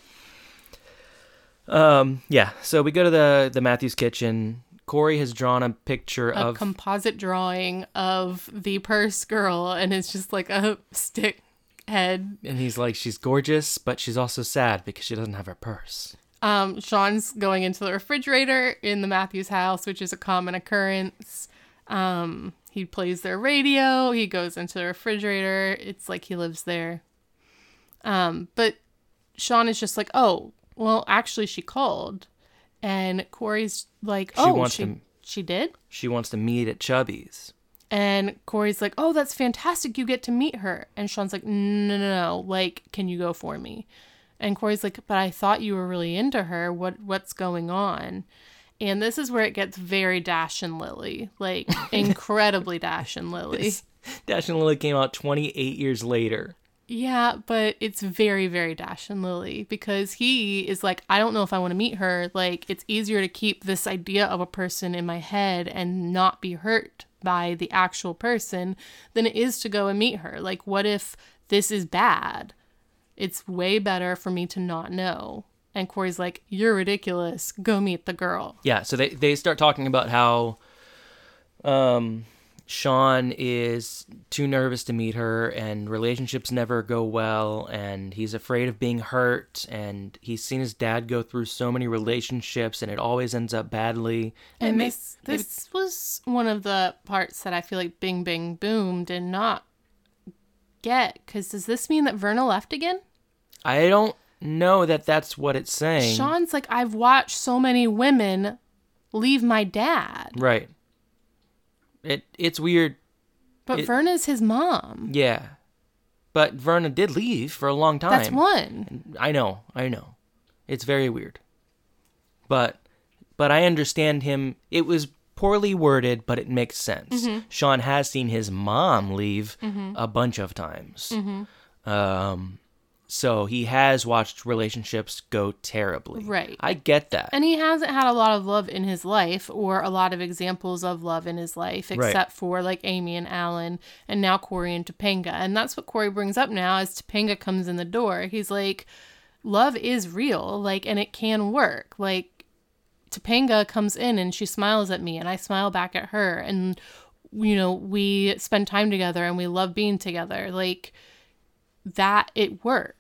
Um, yeah. So we go to the the Matthews kitchen. Corey has drawn a picture of A of composite drawing of the purse girl. And it's just like a stick head. and he's like, she's gorgeous, but she's also sad because she doesn't have her purse. Um, Sean's going into the refrigerator in the Matthews house, which is a common occurrence. Um, he plays their radio. He goes into the refrigerator. It's like he lives there. Um, but Sean is just like, oh, well, actually, she called, and Corey's like, oh, she wants she to- she did. She wants to meet at Chubby's. And Corey's like, "Oh, that's fantastic! You get to meet her." And Sean's like, "No, no, no! Like, can you go for me?" And Corey's like, "But I thought you were really into her. What what's going on?" And this is where it gets very Dash and Lily, like incredibly Dash and Lily. Dash and Lily came out 28 years later. Yeah, but it's very, very Dash and Lily because he is like, I don't know if I want to meet her. Like, it's easier to keep this idea of a person in my head and not be hurt by the actual person than it is to go and meet her. Like, what if this is bad? It's way better for me to not know. And Corey's like, You're ridiculous. Go meet the girl. Yeah, so they they start talking about how um Sean is too nervous to meet her and relationships never go well and he's afraid of being hurt and he's seen his dad go through so many relationships and it always ends up badly. And may- this this was one of the parts that I feel like Bing Bing Boom did not get. Because does this mean that Verna left again? I don't know that that's what it's saying. Sean's like, I've watched so many women leave my dad, Right. It it's weird. but It- Verna's his mom. Yeah. But Verna did leave for a long time. That's one. I know, I know. It's very weird. But but I understand him. It was poorly worded, but it makes sense. Mm-hmm. Sean has seen his mom leave a bunch of times. Mm-hmm. Um so he has watched relationships go terribly. Right. I get that. And he hasn't had a lot of love in his life or a lot of examples of love in his life, Right. except for like Amy and Alan and now Corey and Topanga. And that's what Corey brings up now as Topanga comes in the door. He's like, love is real, like, and it can work. Like, Topanga comes in and she smiles at me and I smile back at her. And, you know, we spend time together and we love being together. Like, that it works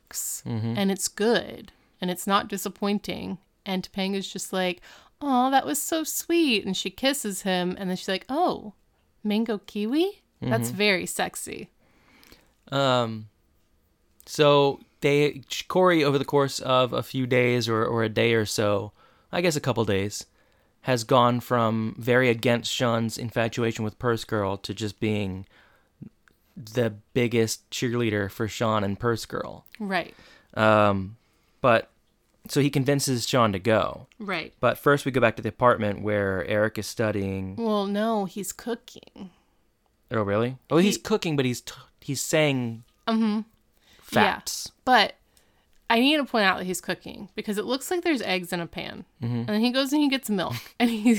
and it's good and it's not disappointing. And Topanga's just like, oh, that was so sweet. And she kisses him and then she's like, oh, mango kiwi? That's very sexy. Um, so they Corey over the course of a few days or or a day or so, I guess a couple days, has gone from very against Sean's infatuation with Purse Girl to just being the biggest cheerleader for Sean and Purse Girl. Right. Um, but so he convinces Sean to go. Right. But first, we go back to the apartment where Eric is studying. Well, no, he's cooking. Oh, really? Oh, he's He- cooking, but he's t- he's saying Yeah. facts. But I need to point out that he's cooking because it looks like there's eggs in a pan. And then he goes and he gets milk and he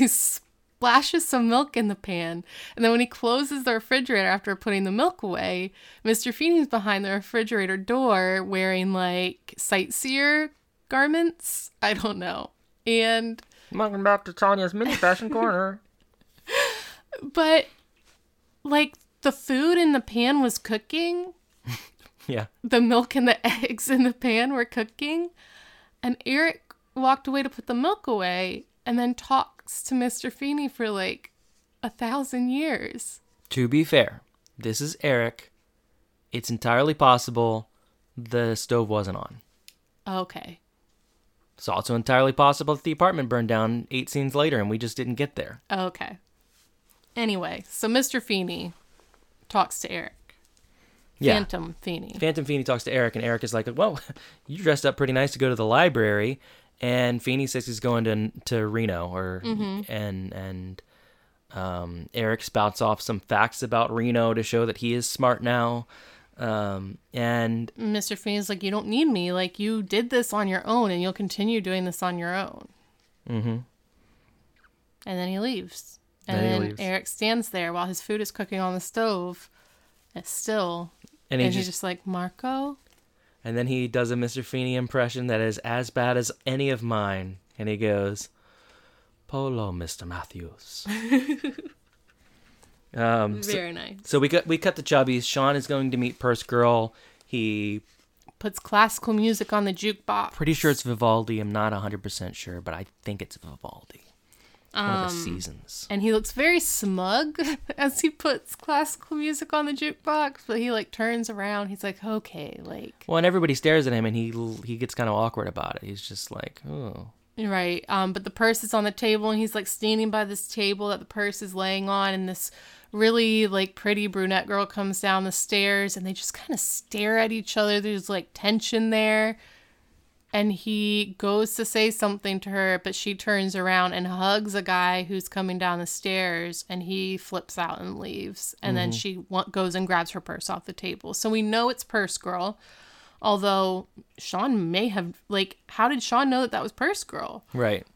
splashes some milk in the pan. And then when he closes the refrigerator after putting the milk away, Mr. Feeney's behind the refrigerator door wearing like sightseer garments. I don't know. And Welcome back to Tanya's Mini Fashion Corner. but like the food in the pan was cooking Yeah. the milk and the eggs in the pan were cooking. And Eric walked away to put the milk away and then to Mr. Feeney for like a thousand years. To be fair, this is Eric. It's entirely possible the stove wasn't on. Okay. It's also entirely possible that the apartment burned down eight scenes later and we just didn't get there. Okay. Anyway, so Mr. Feeney talks to Eric. Yeah. Phantom Feeney. Phantom Feeney talks to Eric, and Eric is like, "Well, you dressed up pretty nice to go to the library." And Feeney says he's going to to Reno, or and and um, Eric spouts off some facts about Reno to show that he is smart now. Um, and Mr. Feeney's like, You don't need me. Like, you did this on your own and you'll continue doing this on your own. Mm-hmm. And then he leaves. And Then then leaves. Eric stands there while his food is cooking on the stove. Still. and And, he he's just, just like, Marco? And then he does a Mr. Feeney impression that is as bad as any of mine, and he goes, "Polo, Mister Matthews." um, so- Very nice. So we cut we cut the chubbies. Sean is going to meet Purse Girl. He Puts classical music on the jukebox. pretty sure it's Vivaldi. I'm not 100% sure, but I think it's Vivaldi. One of the seasons. And he looks very smug as he puts classical music on the jukebox, but he like turns around. He's like, okay, like, Well, and everybody stares at him, and he he gets kind of awkward about it. He's just like, oh, Right. Um, but the purse is on the table and he's like standing by this table that the purse is laying on and this really like pretty brunette girl comes down the stairs and they just kind of stare at each other. There's like tension there. And he goes to say something to her, but she turns around and hugs a guy who's coming down the stairs and he flips out and leaves. And then she wa- goes and grabs her purse off the table. So we know it's Purse Girl. Although Sean may have, like, how did Sean know that that was Purse Girl? right,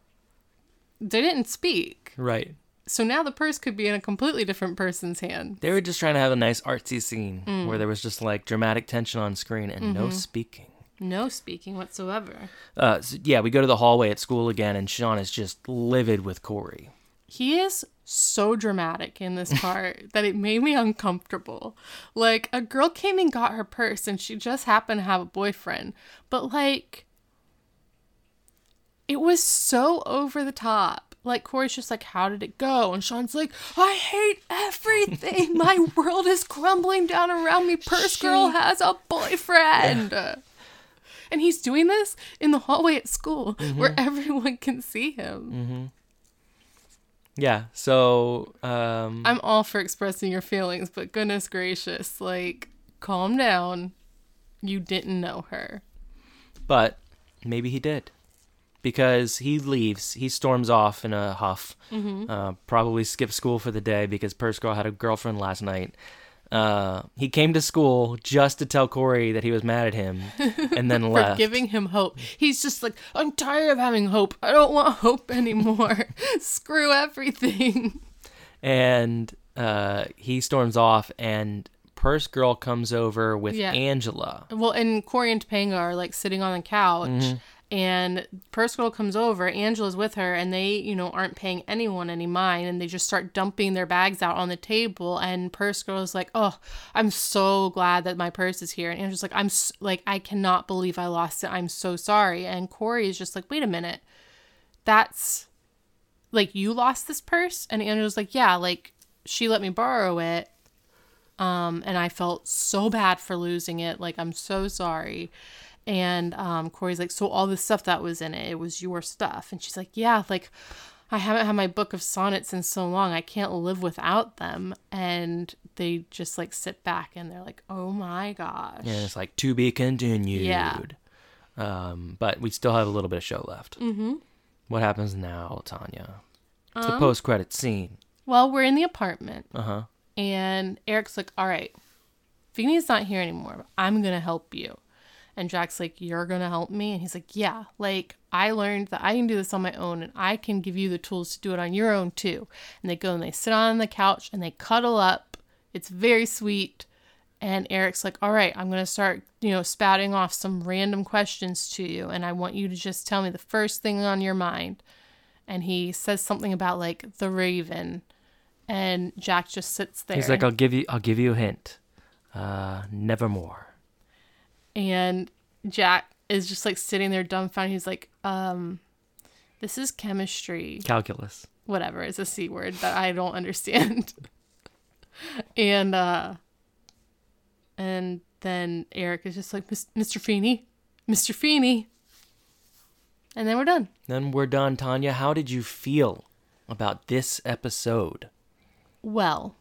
They didn't speak. right. So now the purse could be in a completely different person's hand. They were just trying to have a nice artsy scene Mm. where there was just like dramatic tension on screen and Mm-hmm. no speaking. No speaking whatsoever. Uh, so, yeah, we go to the hallway at school again, and Sean is just livid with Corey. He is so dramatic in this part that it made me uncomfortable. Like, a girl came and got her purse, and she just happened to have a boyfriend. But, like, it was so over the top. Like, Corey's just like, How did it go? And Sean's like, I hate everything. My world is crumbling down around me. Purse Girl has a boyfriend. And he's doing this in the hallway at school where everyone can see him. Yeah, so um, I'm all for expressing your feelings, but goodness gracious, like, calm down. You didn't know her. but maybe he did because he leaves. He storms off in a huff. Uh, probably skipped school for the day because Purse Girl had a girlfriend last night. Uh, he came to school just to tell Corey that he was mad at him, and then For left. giving him hope. He's just like, I'm tired of having hope. I don't want hope anymore. Screw everything. and uh, he storms off, and Purse Girl comes over with Yeah. Angela. Well, and Corey and Topanga are like sitting on the couch, Mm-hmm. And Purse Girl comes over. Angela's with her, and they, you know, aren't paying anyone any mind, and they just start dumping their bags out on the table. And Purse Girl is like, "Oh, I'm so glad that my purse is here." And Angela's like, "I'm s- like, I cannot believe I lost it. I'm so sorry." And Corey is just like, "Wait a minute, that's like you lost this purse?" And Angela's like, "Yeah, like she let me borrow it." um, and I felt so bad for losing it. Like I'm so sorry. And um, Corey's like, so all the stuff that was in it, it was your stuff. And she's like, yeah, like I haven't had my book of sonnets in so long, I can't live without them. And they just like sit back and they're like, oh my gosh. And it's like to be continued. Yeah. Um, but we still have a little bit of show left. Mm-hmm. What happens now, Tanya? It's the post-credit scene. Well, we're in the apartment. Uh huh. And Eric's like, all right, Feeney's not here anymore. I'm going to help you. And Jack's like, you're going to help me? And he's like, yeah, like I learned that I can do this on my own and I can give you the tools to do it on your own too. And they go and they sit on the couch and they cuddle up. It's very sweet. And Eric's like, all right, I'm going to start, you know, spouting off some random questions to you. And I want you to just tell me the first thing on your mind. And he says something about like the raven. And Jack just sits there. He's like, I'll give you, I'll give you a hint. Uh, nevermore. And Jack is just like sitting there dumbfounded. He's like, um, this is chemistry. Calculus. Whatever. It's a C word that I don't understand. and uh and then Eric is just like, Mr. Feeney, Mr. Feeney. And then we're done. Then we're done, Tanya. How did you feel about this episode? Well,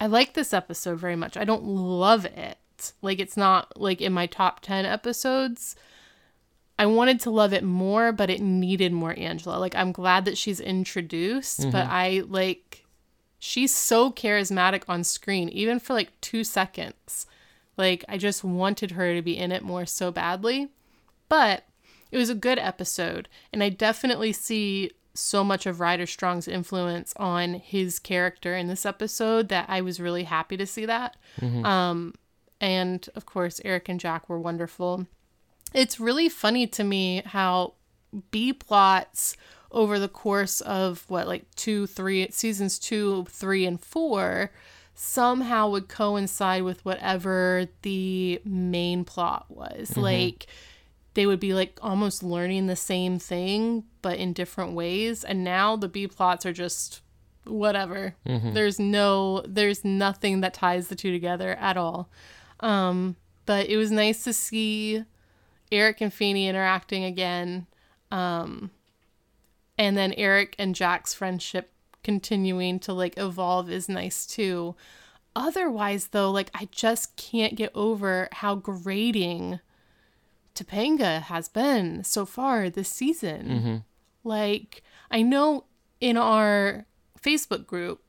I like this episode very much. I don't love it. Like it's not like in my top 10 episodes. I wanted to love it more, but it needed more Angela. Like I'm glad that she's introduced, but I like she's so charismatic on screen even for like 2 seconds. Like I just wanted her to be in it more so badly. But it was a good episode, and I definitely see so much of Ryder Strong's influence on his character in this episode that I was really happy to see that. Um, and of course, Eric and Jack were wonderful. It's really funny to me how B plots over the course of what, like two, three seasons two, three, and four somehow would coincide with whatever the main plot was. Mm-hmm. Like, they would be like almost learning the same thing but in different ways. And now the b plots are just whatever. Mm-hmm. There's no there's nothing that ties the two together at all um but it was nice to see eric and Feeney interacting again. Um and then eric and jack's friendship continuing to like evolve is nice too. Otherwise though like i just can't get over how grating Topanga has been so far this season. Like, I know in our Facebook group,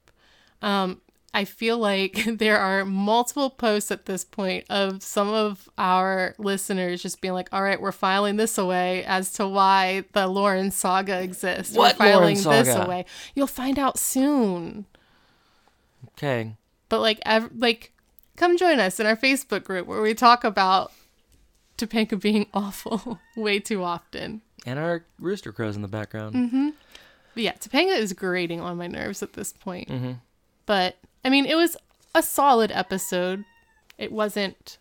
um, I feel like there are multiple posts at this point of some of our listeners just being like, all right, we're filing this away as to why the Lauren saga exists. What we're Lauren filing this away. You'll find out soon. Okay. But like, ev- like, come join us in our Facebook group where we talk about Topanga being awful way too often. And our rooster crows in the background. But yeah, Topanga is grating on my nerves at this point. Mm-hmm. But I mean, it was a solid episode. It wasn't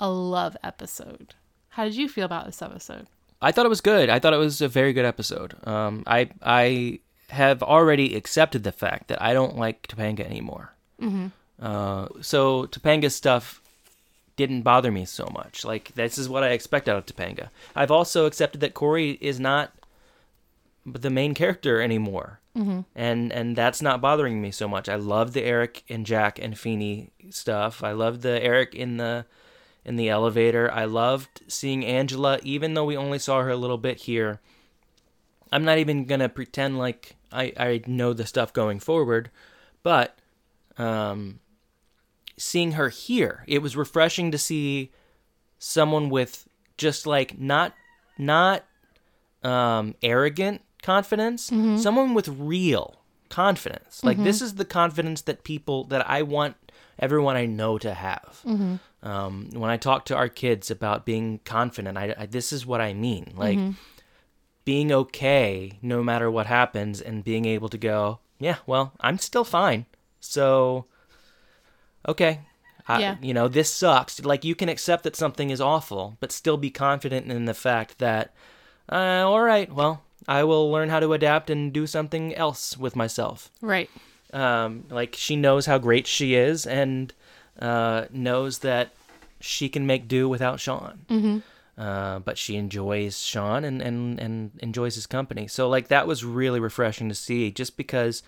a love episode. How did you feel about this episode? I thought it was good. I thought it was a very good episode. Um, I I have already accepted the fact that I don't like Topanga anymore. Mm-hmm. Uh, so Topanga's stuff didn't bother me so much. Like this is what I expect out of Topanga. I've also accepted that Corey is not the main character anymore, mm-hmm. and and that's not bothering me so much. I love the Eric and Jack and Feeney stuff. I love the Eric in the in the elevator. I loved seeing Angela, even though we only saw her a little bit here. I'm not even gonna pretend like I, I know the stuff going forward, but um, seeing her here, it was refreshing to see someone with just like not not um, arrogant confidence, someone with real confidence. Like this is the confidence that people that I want everyone I know to have. Um, when I talk to our kids about being confident, I, I this is what I mean. Like being okay no matter what happens, and being able to go, yeah, well, I'm still fine. So, okay. I, Yeah. You know, this sucks. Like, you can accept that something is awful, but still be confident in the fact that, uh, all right, well, I will learn how to adapt and do something else with myself. Right. Um, like, she knows how great she is and uh, knows that she can make do without Sean. Mm-hmm. Uh, but she enjoys Sean and, and, and enjoys his company. So, like, that was really refreshing to see just because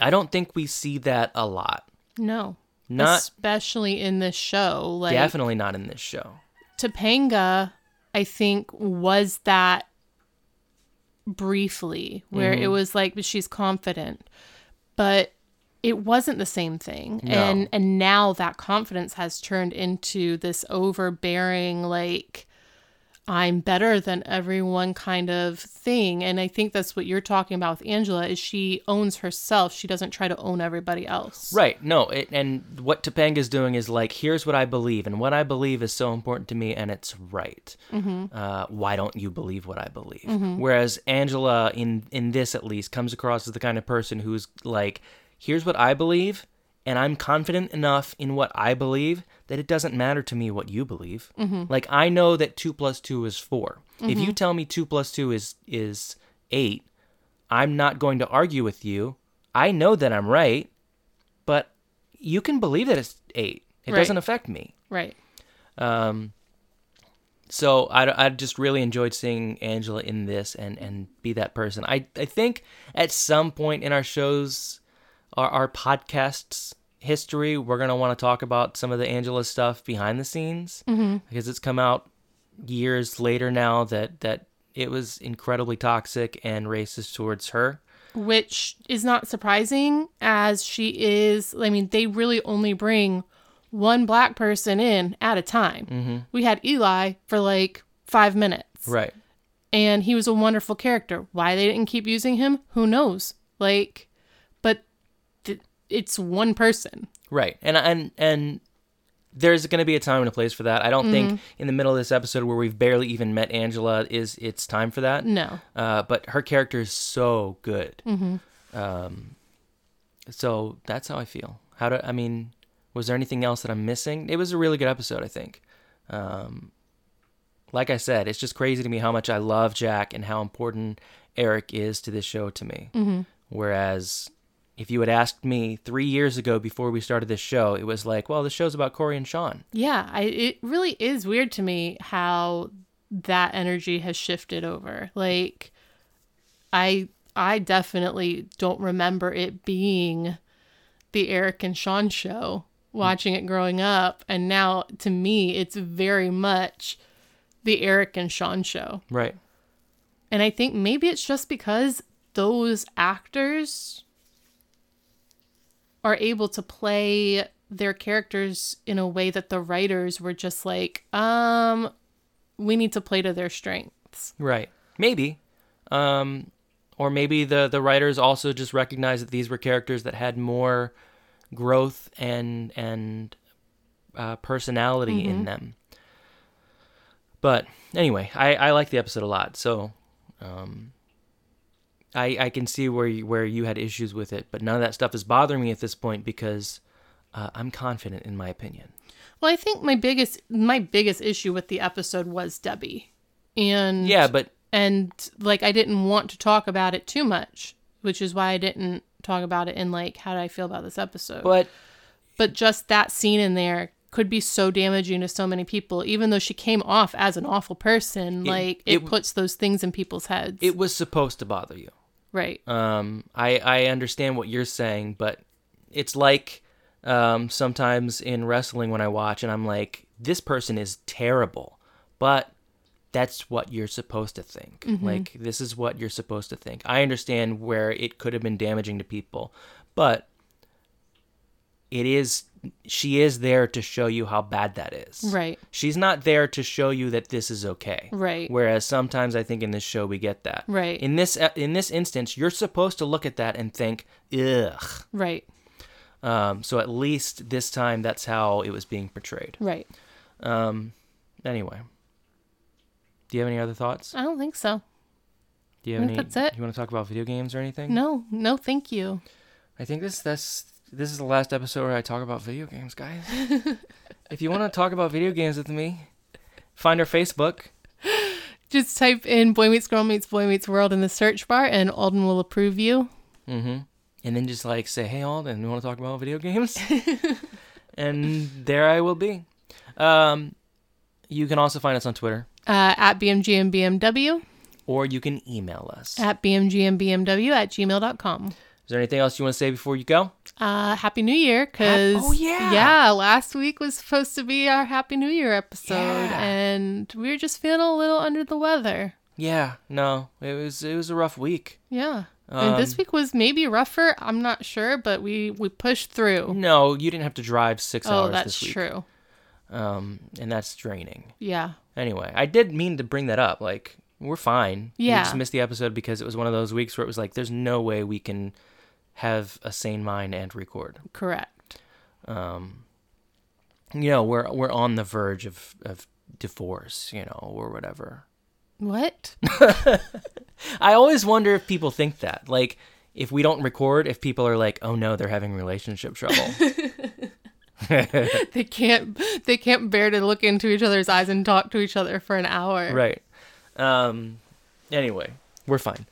I don't think we see that a lot. No. Not especially in this show. Like definitely not in this show. Topanga, I think, was that briefly where Mm-hmm. it was like she's confident, but it wasn't the same thing. No. And and now that confidence has turned into this overbearing like I'm better than everyone kind of thing. And I think that's what you're talking about with Angela is she owns herself. She doesn't try to own everybody else. Right. No. It, and what Topanga's doing is like, here's what I believe, and what I believe is so important to me, and it's right. Uh, why don't you believe what I believe? Whereas Angela, in in this at least, comes across as the kind of person who's like, here's what I believe, and I'm confident enough in what I believe that it doesn't matter to me what you believe. Like I know that two plus two is 4 If you tell me two plus two is is eight, I'm not going to argue with you. I know that I'm right, but you can believe that it's eight. It Right. doesn't affect me. Right. Um, so I, I just really enjoyed seeing Angela in this and, and be that person. I, I think at some point in our shows, our, our podcasts history, we're going to want to talk about some of the Angela stuff behind the scenes. Because it's come out years later now that, that it was incredibly toxic and racist towards her. which is not surprising as she is i mean they really only bring one black person in at a time. Mm-hmm. we had eli for like five minutes. Right. and he was a wonderful character. Why they didn't keep using him? Who knows? Like it's one person Right. And and and there's going to be a time and a place for that. I don't think in the middle of this episode where we've barely even met Angela is it's time for that. no Uh, but her character is so good. Um, so that's how I feel. How do I mean? Was there anything else that I'm missing? It was a really good episode, I think. Um, like I said, it's just crazy to me how much I love Jack and how important Eric is to this show to me. Whereas if you had asked me three years ago before we started this show, it was like, well, the show's about Corey and Sean. yeah I, it really is weird to me how that energy has shifted over like i i definitely don't remember it being the eric and sean show watching it growing up and now to me it's very much the eric and sean show Right. and i think maybe it's just because those actors are able to play their characters in a way that the writers were just like, um, we need to play to their strengths. Right. Maybe. Um, or maybe the the writers also just recognized that these were characters that had more growth and and uh, personality in them. But anyway, I, I like the episode a lot. So, um, I I can see where you, where you had issues with it, but none of that stuff is bothering me at this point because uh, I'm confident in my opinion. Well, I think my biggest my biggest issue with the episode was Debbie. And Yeah, but and like I didn't want to talk about it too much, which is why I didn't talk about it in like how did I feel about this episode. but but just that scene in there could be so damaging to so many people even though she came off as an awful person like it, it- puts those things in people's heads it was supposed to bother you. Right Um, I I understand what you're saying, but it's like um, sometimes in wrestling when I watch and I'm like, this person is terrible, but that's what you're supposed to think. Like this is what you're supposed to think. I understand where it could have been damaging to people, but it is she is there to show you how bad that is. right She's not there to show you that this is okay. Right. Whereas sometimes I think in this show we get that. Right. In this uh, in this instance, you're supposed to look at that and think, ugh. right Um, so at least this time, that's how it was being portrayed. right Um, anyway, do you have any other thoughts? i don't think so Do you have I any? think that's it. You want to talk about video games or anything? no no thank you I think this that's this is the last episode where I talk about video games, guys. if you want to talk about video games with me, find our Facebook. just type in boy meets girl meets boy meets world in the search bar and alden will approve you Mm-hmm. And then just like say, "Hey, Alden, you want to talk about video games?" and there I will be. Um, you can also find us on Twitter, uh, at bmg and bmw or you can email us. at bmg and bmw at gmail.com Is there anything else you want to say before you go? Uh, Happy New Year, because oh, yeah. yeah, last week was supposed to be our Happy New Year episode, Yeah. and we were just feeling a little under the weather. Yeah, no, it was it was a rough week. Yeah, and this Um, week was maybe rougher. I'm not sure, but we we pushed through. No, you didn't have to drive six Oh, hours that's this week. true. Um, and that's draining. Yeah, Anyway, I did mean to bring that up. Like, we're fine. Yeah. We just missed the episode because it was one of those weeks where it was like, there's no way we can have a sane mind and record. correct. Um, you know, we're we're on the verge of of divorce, you know, or whatever. What? I always wonder if people think that. Like, if we don't record, if people are like, oh no, they're having relationship trouble. they can't they can't bear to look into each other's eyes and talk to each other for an hour. right. Um, anyway, we're fine.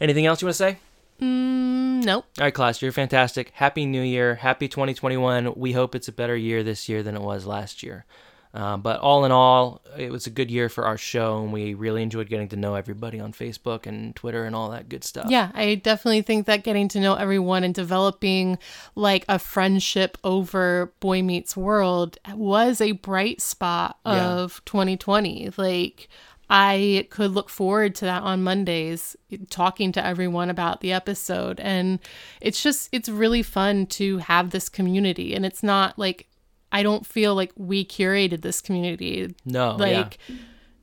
Anything else you want to say? Mm, nope. All right, class, you're fantastic. Happy New Year. Happy 2021. We hope it's a better year this year than it was last year. Um, but all in all, it was a good year for our show, and we really enjoyed getting to know everybody on Facebook and Twitter and all that good stuff. Yeah, I definitely think that getting to know everyone and developing like a friendship over Boy Meets World was a bright spot Yeah. of 2020. Like, I could look forward to that on Mondays, talking to everyone about the episode. And it's just, it's really fun to have this community. And it's not like, I don't feel like we curated this community No, Oh, yeah. like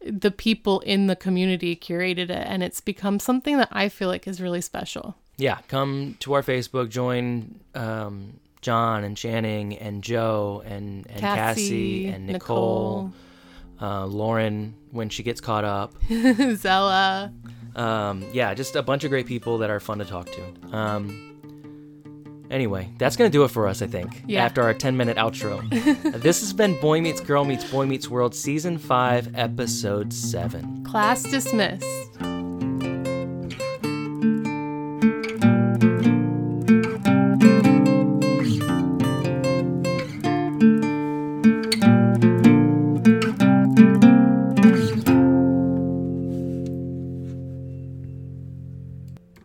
the people in the community curated it and it's become something that i feel like is really special yeah, come to our Facebook, join um, John and Channing and Joe and, and Cassie, and Nicole, Uh, Lauren when she gets caught up. Zella Um, yeah, just a bunch of great people that are fun to talk to. Um, anyway, that's going to do it for us, I think, Yeah. after our 10 minute outro. this has been Boy Meets Girl Meets Boy Meets World, Season 5, Episode 7. class dismissed